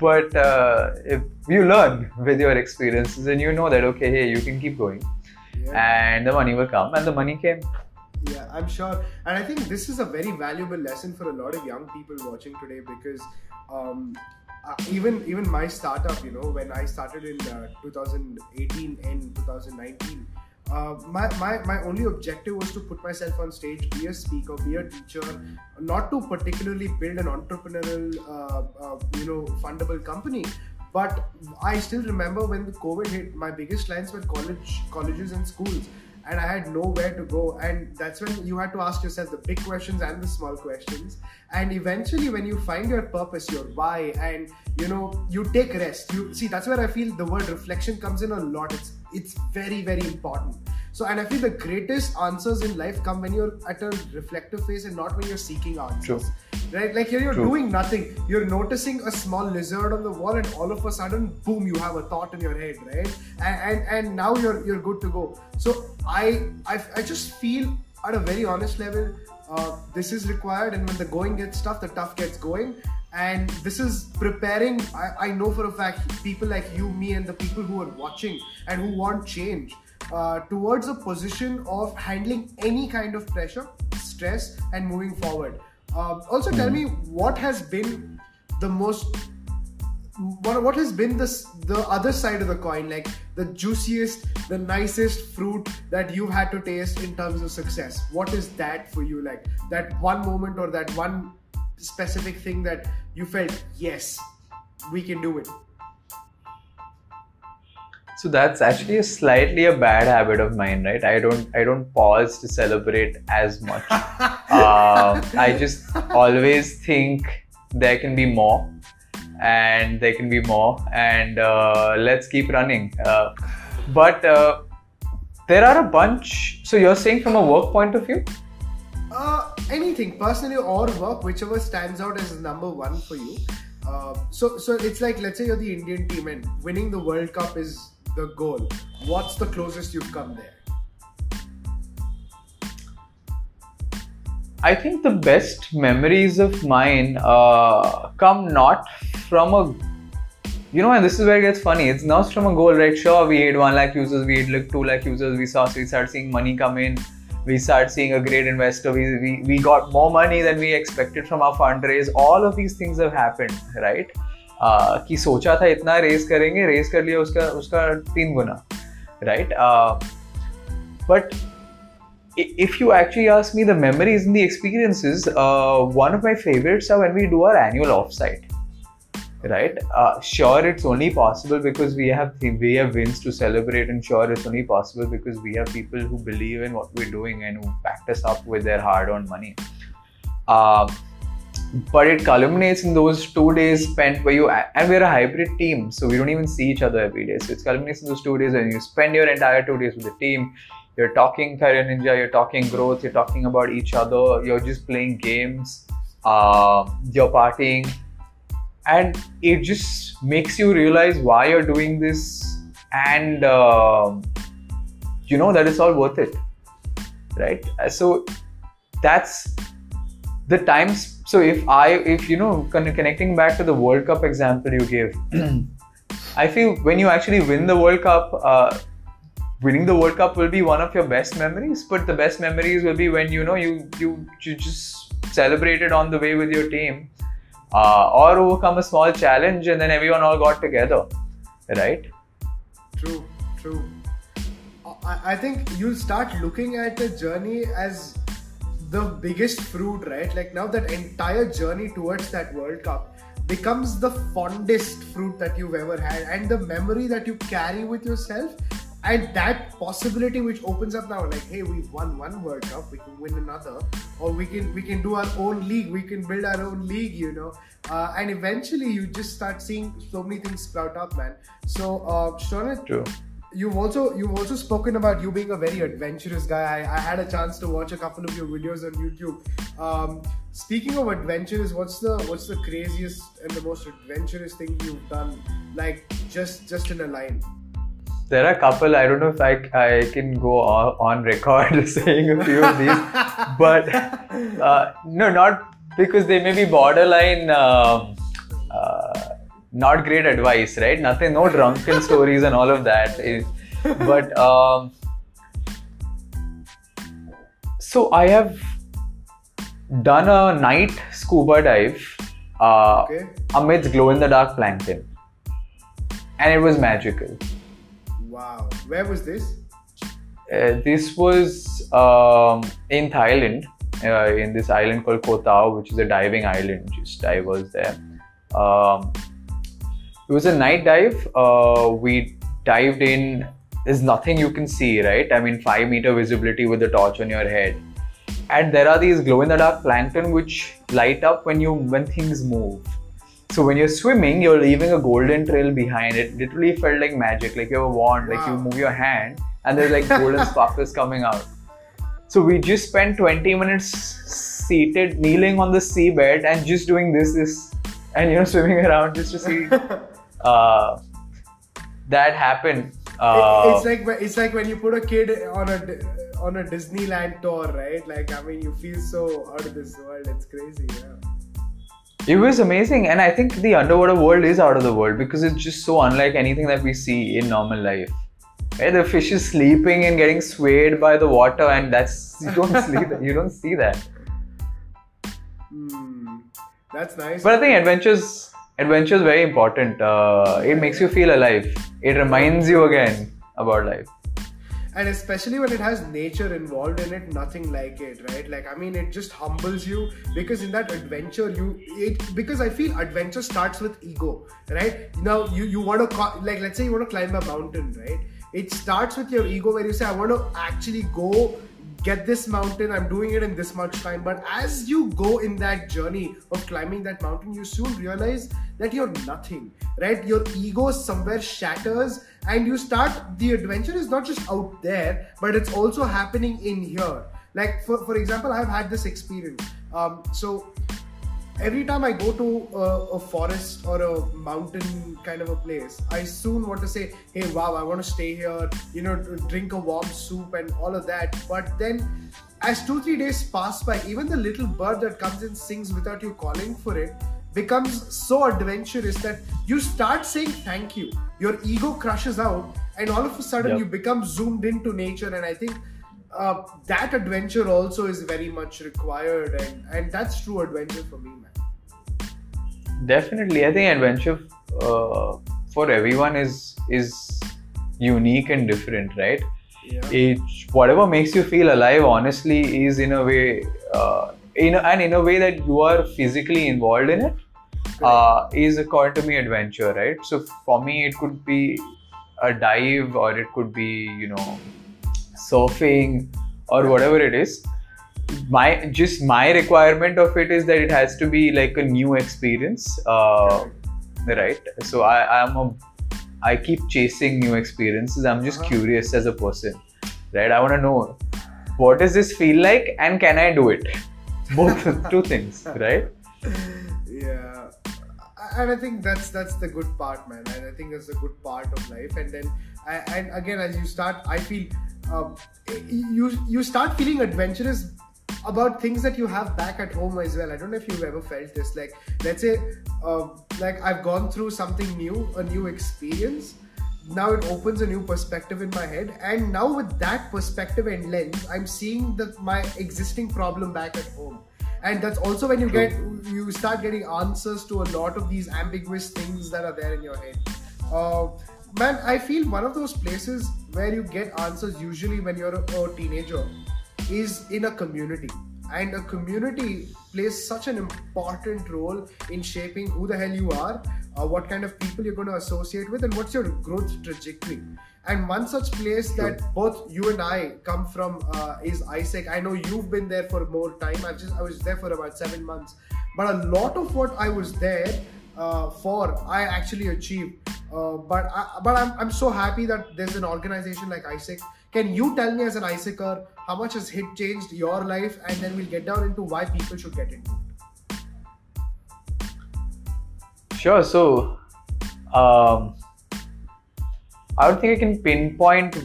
But uh, if you learn with your experiences, and you know that okay, hey, you can keep going, yeah. and the money will come, and the money came. Yeah, I'm sure, and I think this is a very valuable lesson for a lot of young people watching today because um, uh, even even my startup, you know, when I started in uh, 2018 and 2019 uh, my, my, my only objective was to put myself on stage, be a speaker, be a teacher, not to particularly build an entrepreneurial, uh, uh, you know, fundable company. But I still remember when the COVID hit, my biggest clients were college, colleges and schools. and I had nowhere to go. And that's when you had to ask yourself the big questions and the small questions. And eventually, when you find your purpose, your why, and you know, you take rest. You see, that's where I feel the word reflection comes in a lot. It's it's very very important. So, and I feel the greatest answers in life come when you're at a reflective phase and not when you're seeking answers. True. Right? Like here, you're True. doing nothing. You're noticing a small lizard on the wall, and all of a sudden, boom, you have a thought in your head, right? And and, and now you're you're good to go. So I I, I just feel at a very honest level, uh, this is required. And when the going gets tough, the tough gets going. And this is preparing. I, I know for a fact people like you, me, and the people who are watching and who want change uh, towards a position of handling any kind of pressure, stress, and moving forward. Uh, also, tell me what has been the most what, what has been this the other side of the coin like the juiciest the nicest fruit that you've had to taste in terms of success what is that for you like that one moment or that one specific thing that you felt yes we can do it So that's actually a slightly a bad habit of mine, right? I don't I don't pause to celebrate as much. uh, I just always think there can be more, and there can be more, and uh, let's keep running. Uh, but uh, there are a bunch. So you're saying from a work point of view? Uh, anything, personally or work, whichever stands out as number one for you. Uh, so, so it's like let's say you're the Indian team and winning the World Cup is the goal. What's the closest you've come there? I think the best memories of mine uh, come not from a, you know, and this is where it gets funny. It's not from a goal, right? Sure, we hit one lakh users, we hit like two lakh users, we saw, we start seeing money come in, we start seeing a great investor, we, we, we got more money than we expected from our fundraise. All of these things have happened, right? Uh, कि सोचा था इतना race करेंगे race कर लिया उसका उसका तीन गुना right but if you actually ask me the memories and the experiences, uh, one of my favorites are when we do our annual offsite. Right? Uh, sure, it's only possible because we have we have wins to celebrate, and sure, it's only possible because we have people who believe in what we're doing and who backed us up with their hard-earned money. Uh, but it culminates in those two days spent where you and we're a hybrid team, so we don't even see each other every day. So it culminates in those two days, and you spend your entire two days with the team you're talking career ninja you're talking growth you're talking about each other you're just playing games uh, you're partying and it just makes you realize why you're doing this. And uh, you know that it's all worth it right? So that's the times. So if i if you know connecting back to the world cup example you gave i feel when you actually win the world cup uh, winning the World Cup will be one of your best memories, but the best memories will be when you know you you, you just celebrated on the way with your team, uh, or overcome a small challenge and then everyone all got together, right? True, true. I, I think you'll start looking at the journey as the biggest fruit, right? Like now that entire journey towards that World Cup becomes the fondest fruit that you've ever had and the memory that you carry with yourself and that possibility which opens up now like hey we've won one world cup we can win another or we can we can do our own league we can build our own league you know. Uh, and eventually you just start seeing so many things sprout up man. So uh Shronit, True. you've also you've also spoken about you being a very adventurous guy. I, I had a chance to watch a couple of your videos on youtube. Um, speaking of adventures what's the what's the craziest and the most adventurous thing you've done like just just in a line there are a couple. I don't know if I, I can go on, on record saying a few of these, but uh, no, not because they may be borderline uh, uh, not great advice, right? Nothing, no drunken stories and all of that. but um, so I have done a night scuba dive uh, okay amidst glow in the dark plankton, and it was magical. Wow where was this Uh, this was um, in Thailand, uh, in this island called Koh Tao, which is a diving island, just divers there. Um, it was a night dive. Uh, we dived in there's nothing you can see, right? I mean, five meter visibility with the torch on your head. And there are these glow in the dark plankton which light up when you when things move. So when you're swimming, you're leaving a golden trail behind. It literally felt like magic, like you have a wand, like you move your hand and there's like golden sparkles coming out. So we just spent 20 minutes seated, kneeling on the seabed and just doing this, this, and you know, swimming around just to see uh, that happen. Uh, it's like when- it's like when you put a kid on a on a Disneyland tour, right? Like I mean, you feel so out of this world. It's crazy. Yeah. It was amazing, and I think the underwater world is out of the world because it's just so unlike anything that we see in normal life. Right? The fish is sleeping and getting swayed by the water, and that's you don't see that. You don't see that. Hmm. That's nice. But I think adventures, adventure is very important. Uh, it makes you feel alive. It reminds you again about life. And especially when it has nature involved in it nothing like it right? Like i mean it just humbles you because in that adventure you it because i feel adventure starts with ego right? Now you you want to like let's say you want to climb a mountain right? It starts with your ego where you say i want to actually go get this mountain. I'm doing it in this much time. But as you go in that journey of climbing that mountain you soon realize that you're nothing right? Your ego somewhere shatters and you start the adventure is not just out there but it's also happening in here like for, for example i've had this experience um, so every time I go to a, a forest or a mountain kind of a place, I soon want to say, hey, wow, I want to stay here, you know, drink a warm soup and all of that. But then, as two, three days pass by, even the little bird that comes and sings without you calling for it becomes so adventurous that you start saying thank you. Your ego crushes out, and all of a sudden, Yep. you become zoomed into nature. And I think uh, that adventure also is very much required and, and that's true adventure for me man Definitely, I think adventure uh, for everyone is is unique and different, right? yeah It whatever makes you feel alive, honestly, is in a way, uh, in a, and in a way that you are physically involved in it, uh, is according to me adventure, right? So for me, it could be a dive, or it could be you know surfing, or whatever it is. My just my requirement of it is that it has to be like a new experience, uh, right? So I I'm a I keep chasing new experiences. I'm just Uh-huh. curious as a person, right? I want to know what does this feel like, and can I do it? Both two things, right? and i think that's that's the good part man. And i think that's the good part of life. And then I, and again as you start i feel um, you you start feeling adventurous about things that you have back at home as well. I don't know if you've ever felt this. Like let's say uh, like i've gone through something new a new experience. Now it opens a new perspective in my head. And now with that perspective and lens i'm seeing that my existing problem back at home and that's also when you get you start getting answers to a lot of these ambiguous things that are there in your head. Uh, man i feel one of those places where you get answers usually when you're a, a teenager is in a community and a community plays such an important role in shaping who the hell you are uh, what kind of people you're going to associate with and what's your growth trajectory and one such place that both you and I come from uh, is AIESEC. I know you've been there for more time. I've just I was there for about seven months, but a lot of what I was there uh, for, I actually achieved. Uh, but I, but I'm, I'm so happy that there's an organization like AIESEC. Can you tell me as an AIESECer how much has HIT changed your life, and then we'll get down into why people should get into it. Sure. So, um, I would think I can pinpoint.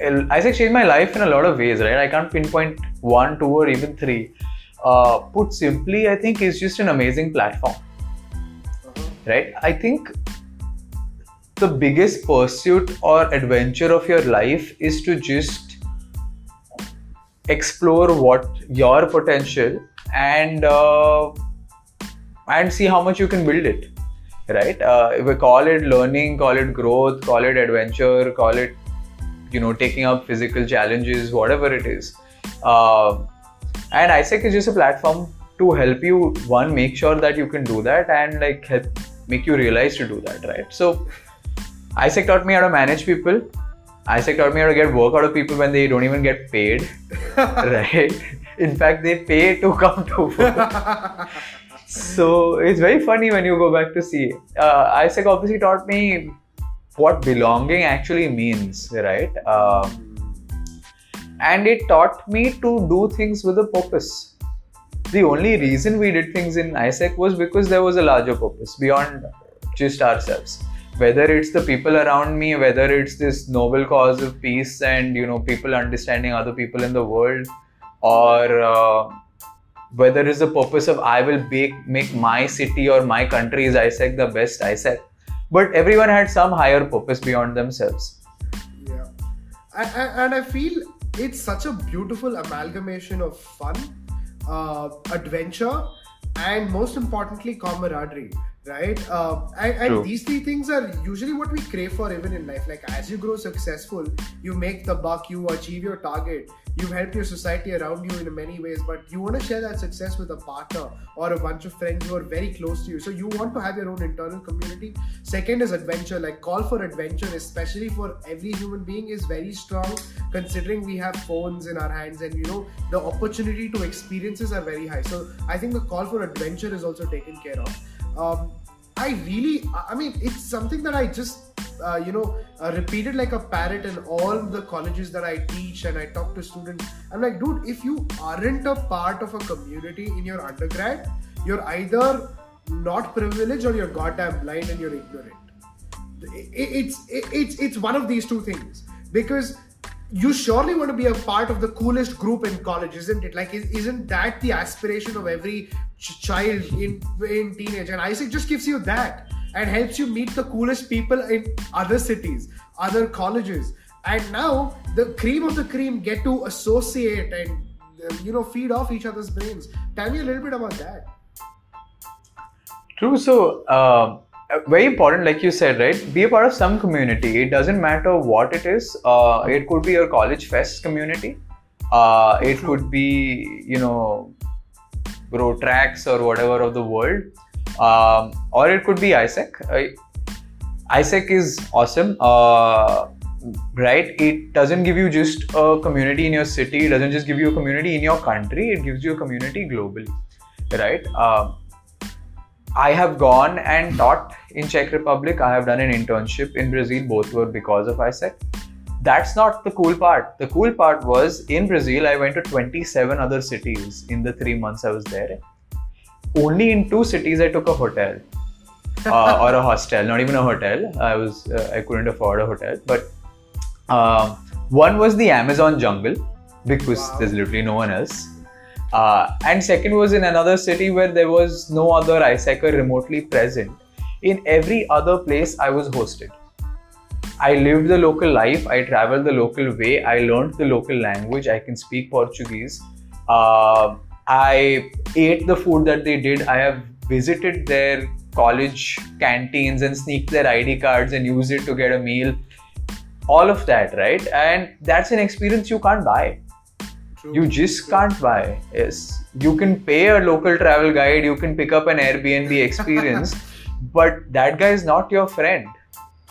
AIESEC changed my life in a lot of ways, right? I can't pinpoint one, two, or even three. Uh, put simply, I think it's just an amazing platform, Uh-huh. right? I think the biggest pursuit or adventure of your life is to just explore what your potential and uh, and see how much you can build it right uh, we call it learning call it growth call it adventure call it you know taking up physical challenges whatever it is uh, and AIESEC is just a platform to help you one make sure that you can do that and like help make you realize to do that right so AIESEC taught me how to manage people. AIESEC taught me how to get work out of people when they don't even get paid. right? In fact, they pay to come to work. so it's very funny when you go back to see. Uh, AIESEC obviously taught me what belonging actually means, right? Um, and it taught me to do things with a purpose. The only reason we did things in AIESEC was because there was a larger purpose beyond just ourselves. Whether it's the people around me, whether it's this noble cause of peace and you know people understanding other people in the world, or uh, whether it's the purpose of I will make make my city or my country's AIESEC the best AIESEC. But everyone had some higher purpose beyond themselves. Yeah, and, and I feel it's such a beautiful amalgamation of fun, uh, adventure, and most importantly, camaraderie right? Uh, and, and these three things are usually what we crave for even in life. Like as you grow successful you make the buck you achieve your target you've helped your society around you in many ways but you want to share that success with a partner or a bunch of friends who are very close to you. So you want to have your own internal community. Second is adventure. Like call for adventure especially for every human being is very strong considering we have phones in our hands and you know the opportunity to experiences are very high. So i think the call for adventure is also taken care of um, I really, I mean, it's something that I just, uh, you know, uh, repeated like a parrot in all the colleges that I teach and I talk to students. I'm like, dude, if you aren't a part of a community in your undergrad, you're either not privileged or you're goddamn blind and you're ignorant. It's it's it's one of these two things because you surely want to be a part of the coolest group in college, isn't it? Like, isn't that the aspiration of every child in in teenage? And AIESEC just gives you that and helps you meet the coolest people in other cities, other colleges. And now the cream of the cream get to associate and you know feed off each other's brains. Tell me a little bit about that. True. So. Uh uh, very important like you said right be a part of some community it doesn't matter what it is uh, it could be your college fest community uh, it could be you know Rotaracts or whatever of the world. Um, or it could be AIESEC AIESEC is awesome. Uh, right? It doesn't give you just a community in your city. It doesn't just give you a community in your country. It gives you a community globally. Right? Uh, I have gone and taught in Czech Republic. I have done an internship in Brazil. Both were because of AIESEC. That's not the cool part. The cool part was in Brazil, I went to 27 other cities in the three months I was there. Only in two cities I took a hotel uh, or a hostel. Not even a hotel. I was uh, I couldn't afford a hotel. But uh, one was the Amazon jungle because wow. there's literally no one else uh, and second was in another city where there was no other AIESECer remotely present. In every other place, I was hosted. I lived the local life, I traveled the local way, I learned the local language, I can speak Portuguese. Uh, I ate the food that they did. I have visited their college canteens and sneaked their ID cards and used it to get a meal. All of that, right? And that's an experience you can't buy you just can't buy. Yes, you can pay a local travel guide, you can pick up an Airbnb experience, but that guy is not your friend.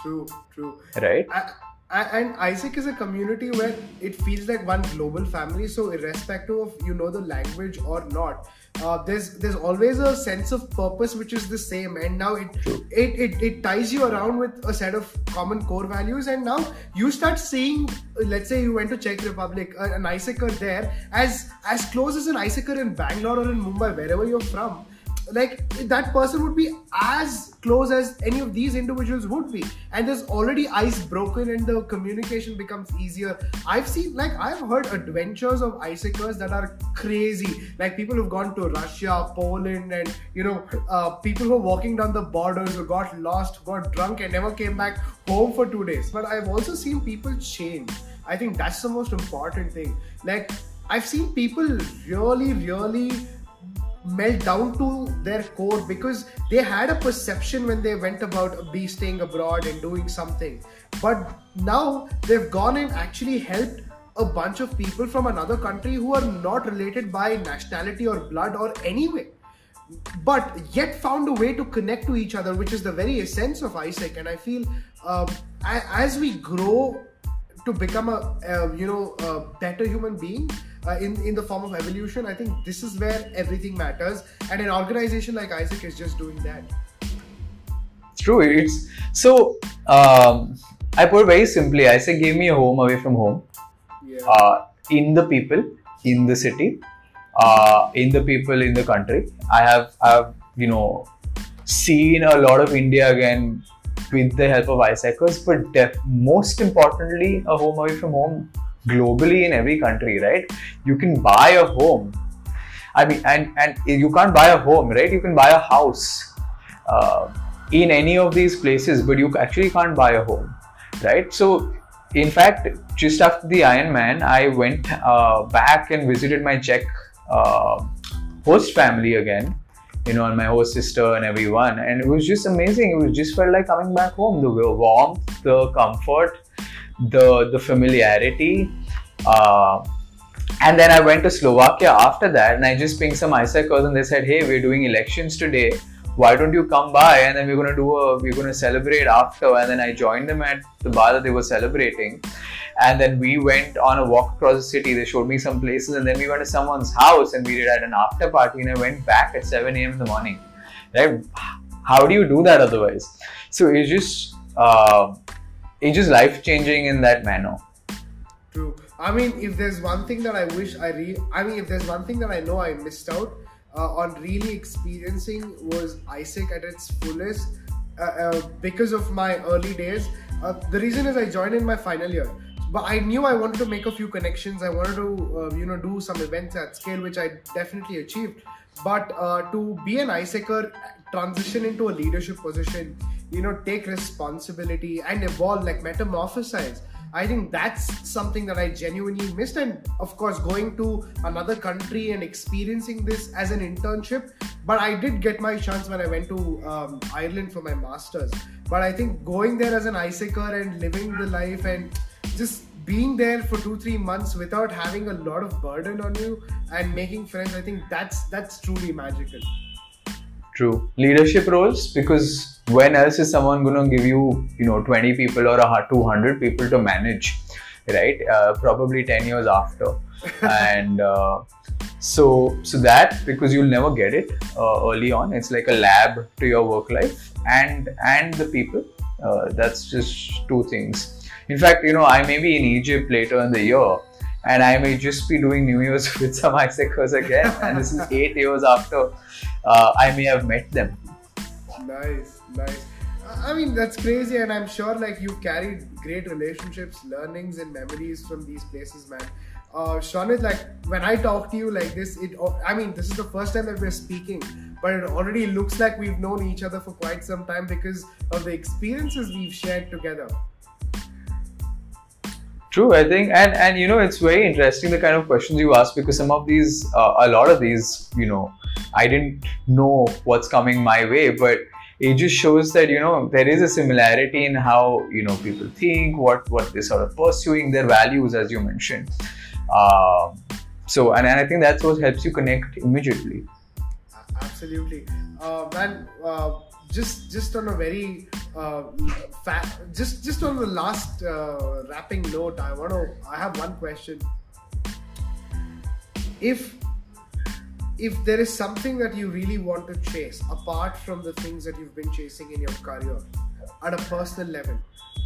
True, true. Right? I, and AIESEC is a community where it feels like one global family. So irrespective of you know the language or not, uh, there's there's always a sense of purpose which is the same. And now it, it it it ties you around with a set of common core values. And now you start seeing, let's say you went to Czech Republic, uh, an AIESECer there as as close as an AIESECer in Bangalore or in Mumbai, wherever you're from like that person would be as close as any of these individuals would be. And there's already ice broken and the communication becomes easier. I've seen like i've heard adventures of AIESECers that are crazy. Like people who've gone to russia poland and you know uh, people who are walking down the borders who got lost got drunk and never came back home for two days. But i've also seen people change. I think that's the most important thing. Like i've seen people really really melt down to their core because they had a perception when they went about be staying abroad and doing something but now they've gone and actually helped a bunch of people from another country who are not related by nationality or blood or any way but yet found a way to connect to each other, which is the very essence of AIESEC. And I feel um, as we grow to become a, a you know a better human being uh, in in the form of evolution, I think this is where everything matters. And an organization like AIESEC is just doing that. True. It's so. Um, I put it very simply. AIESEC gave me a home away from home. Yeah. Uh, in the people, in the city, uh, in the people in the country. I have, I have, you know, seen a lot of India again with the help of AIESECers, but def- most importantly, a home away from home globally in every country, right? You can buy a home. I mean, and and you can't buy a home, right? You can buy a house uh, in any of these places, but you actually can't buy a home, right? So in fact, just after the Ironman, I went uh, back and visited my Czech uh, host family again, you know, and my host sister and everyone, and it was just amazing. It was just felt like coming back home. The warmth, the comfort, the the familiarity. Uh, and then I went to Slovakia after that, and I just pinged some AIESECers, and they said, "Hey, we're doing elections today. Why don't you come by and then we're gonna do a we're gonna celebrate after. And then I joined them at the bar that they were celebrating. And then we went on a walk across the city. They showed me some places and then we went to someone's house and we did an after party and I went back at 7 a.m. in the morning. Right? How do you do that otherwise? So it's just uh, it's just life changing in that manner true I mean if there's one thing that I wish I re I mean if there's one thing that I know I missed out uh, on really experiencing was AIESEC at its fullest uh, uh, because of my early days. Uh, the reason is I joined in my final year, but I knew I wanted to make a few connections. I wanted to, uh, you know, do some events at scale, which I definitely achieved. But uh, to be an AIESECer, transition into a leadership position, you know, take responsibility and evolve, like metamorphosize I think that's something that I genuinely missed. And of course, going to another country and experiencing this as an internship. But I did get my chance when I went to um, Ireland for my master's. But I think going there as an AIESECer and living the life and just being there for two three months without having a lot of burden on you and making friends i think that's that's truly magical true leadership roles because when else is someone going to give you you know 20 people or 200 people to manage right? Uh, probably 10 years after. And uh, so so that because you'll never get it uh, early on it's like a lab to your work life and and the people. Uh, that's just two things. In fact you know i may be in egypt later in the year and i may just be doing new year's with some AIESECers again and this is eight years after uh, i may have met them. Nice nice i mean that's crazy and i'm sure like you carried great relationships learnings and memories from these places man uh, Shronit, like when I talk to you like this, it I mean this is the first time that we're speaking, but it already looks like we've known each other for quite some time because of the experiences we've shared together. True, I think, and and you know it's very interesting the kind of questions you ask because some of these, uh, a lot of these, you know, I didn't know what's coming my way, but it just shows that you know there is a similarity in how you know people think what what they're sort of pursuing their values as you mentioned. Uh, so and, and i think that's what helps you connect immediately. Absolutely. Uh, man uh, just just on a very uh, fat just just on the last uh, wrapping note i want to i have one question. If if there is something that you really want to chase apart from the things that you've been chasing in your career at a personal level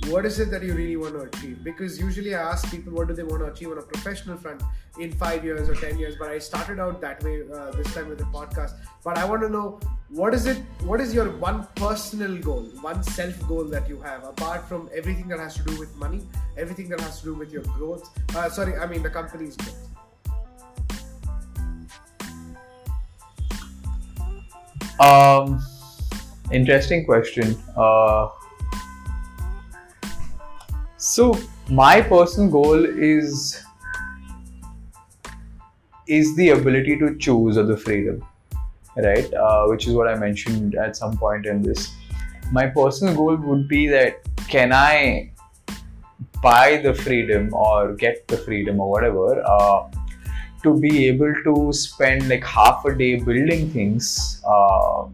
what is it that you really want to achieve? Because usually i ask people what do they want to achieve on a professional front in five years or ten years but i started out that way uh, this time with the podcast. But i want to know what is it what is your one personal goal one self goal that you have apart from everything that has to do with money everything that has to do with your growth uh, sorry i mean the company's growth Um, interesting question. Uh, so my personal goal is is the ability to choose or the freedom, right? Uh, which is what I mentioned at some point in this. My personal goal would be that can I buy the freedom or get the freedom or whatever uh, to be able to spend like half a day building things uh,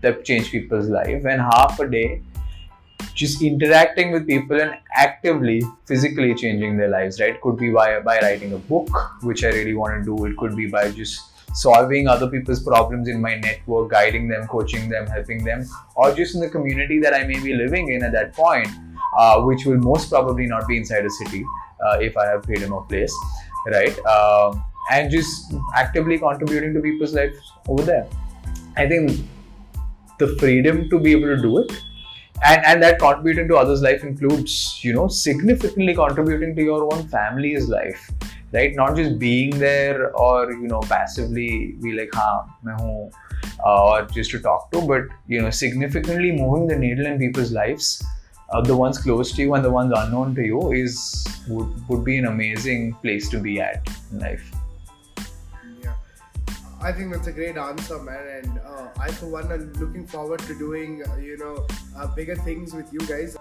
that change people's life and half a day just interacting with people and actively physically changing their lives right? Could be by by writing a book which i really want to do. It could be by just solving other people's problems in my network guiding them coaching them helping them or just in the community that i may be living in at that point uh, which will most probably not be inside a city uh, if i have freedom of place right? Uh, and just actively contributing to people's lives over there. I think the freedom to be able to do it and and that contributing to others life includes you know significantly contributing to your own family's life right? Not just being there or you know passively be like ha main hu uh, or just to talk to but you know significantly moving the needle in people's lives uh, the ones close to you and the ones unknown to you is would, would be an amazing place to be at in life I think that's a great answer, man. And uh, I, for one, am looking forward to doing, uh, you know, uh, bigger things with you guys.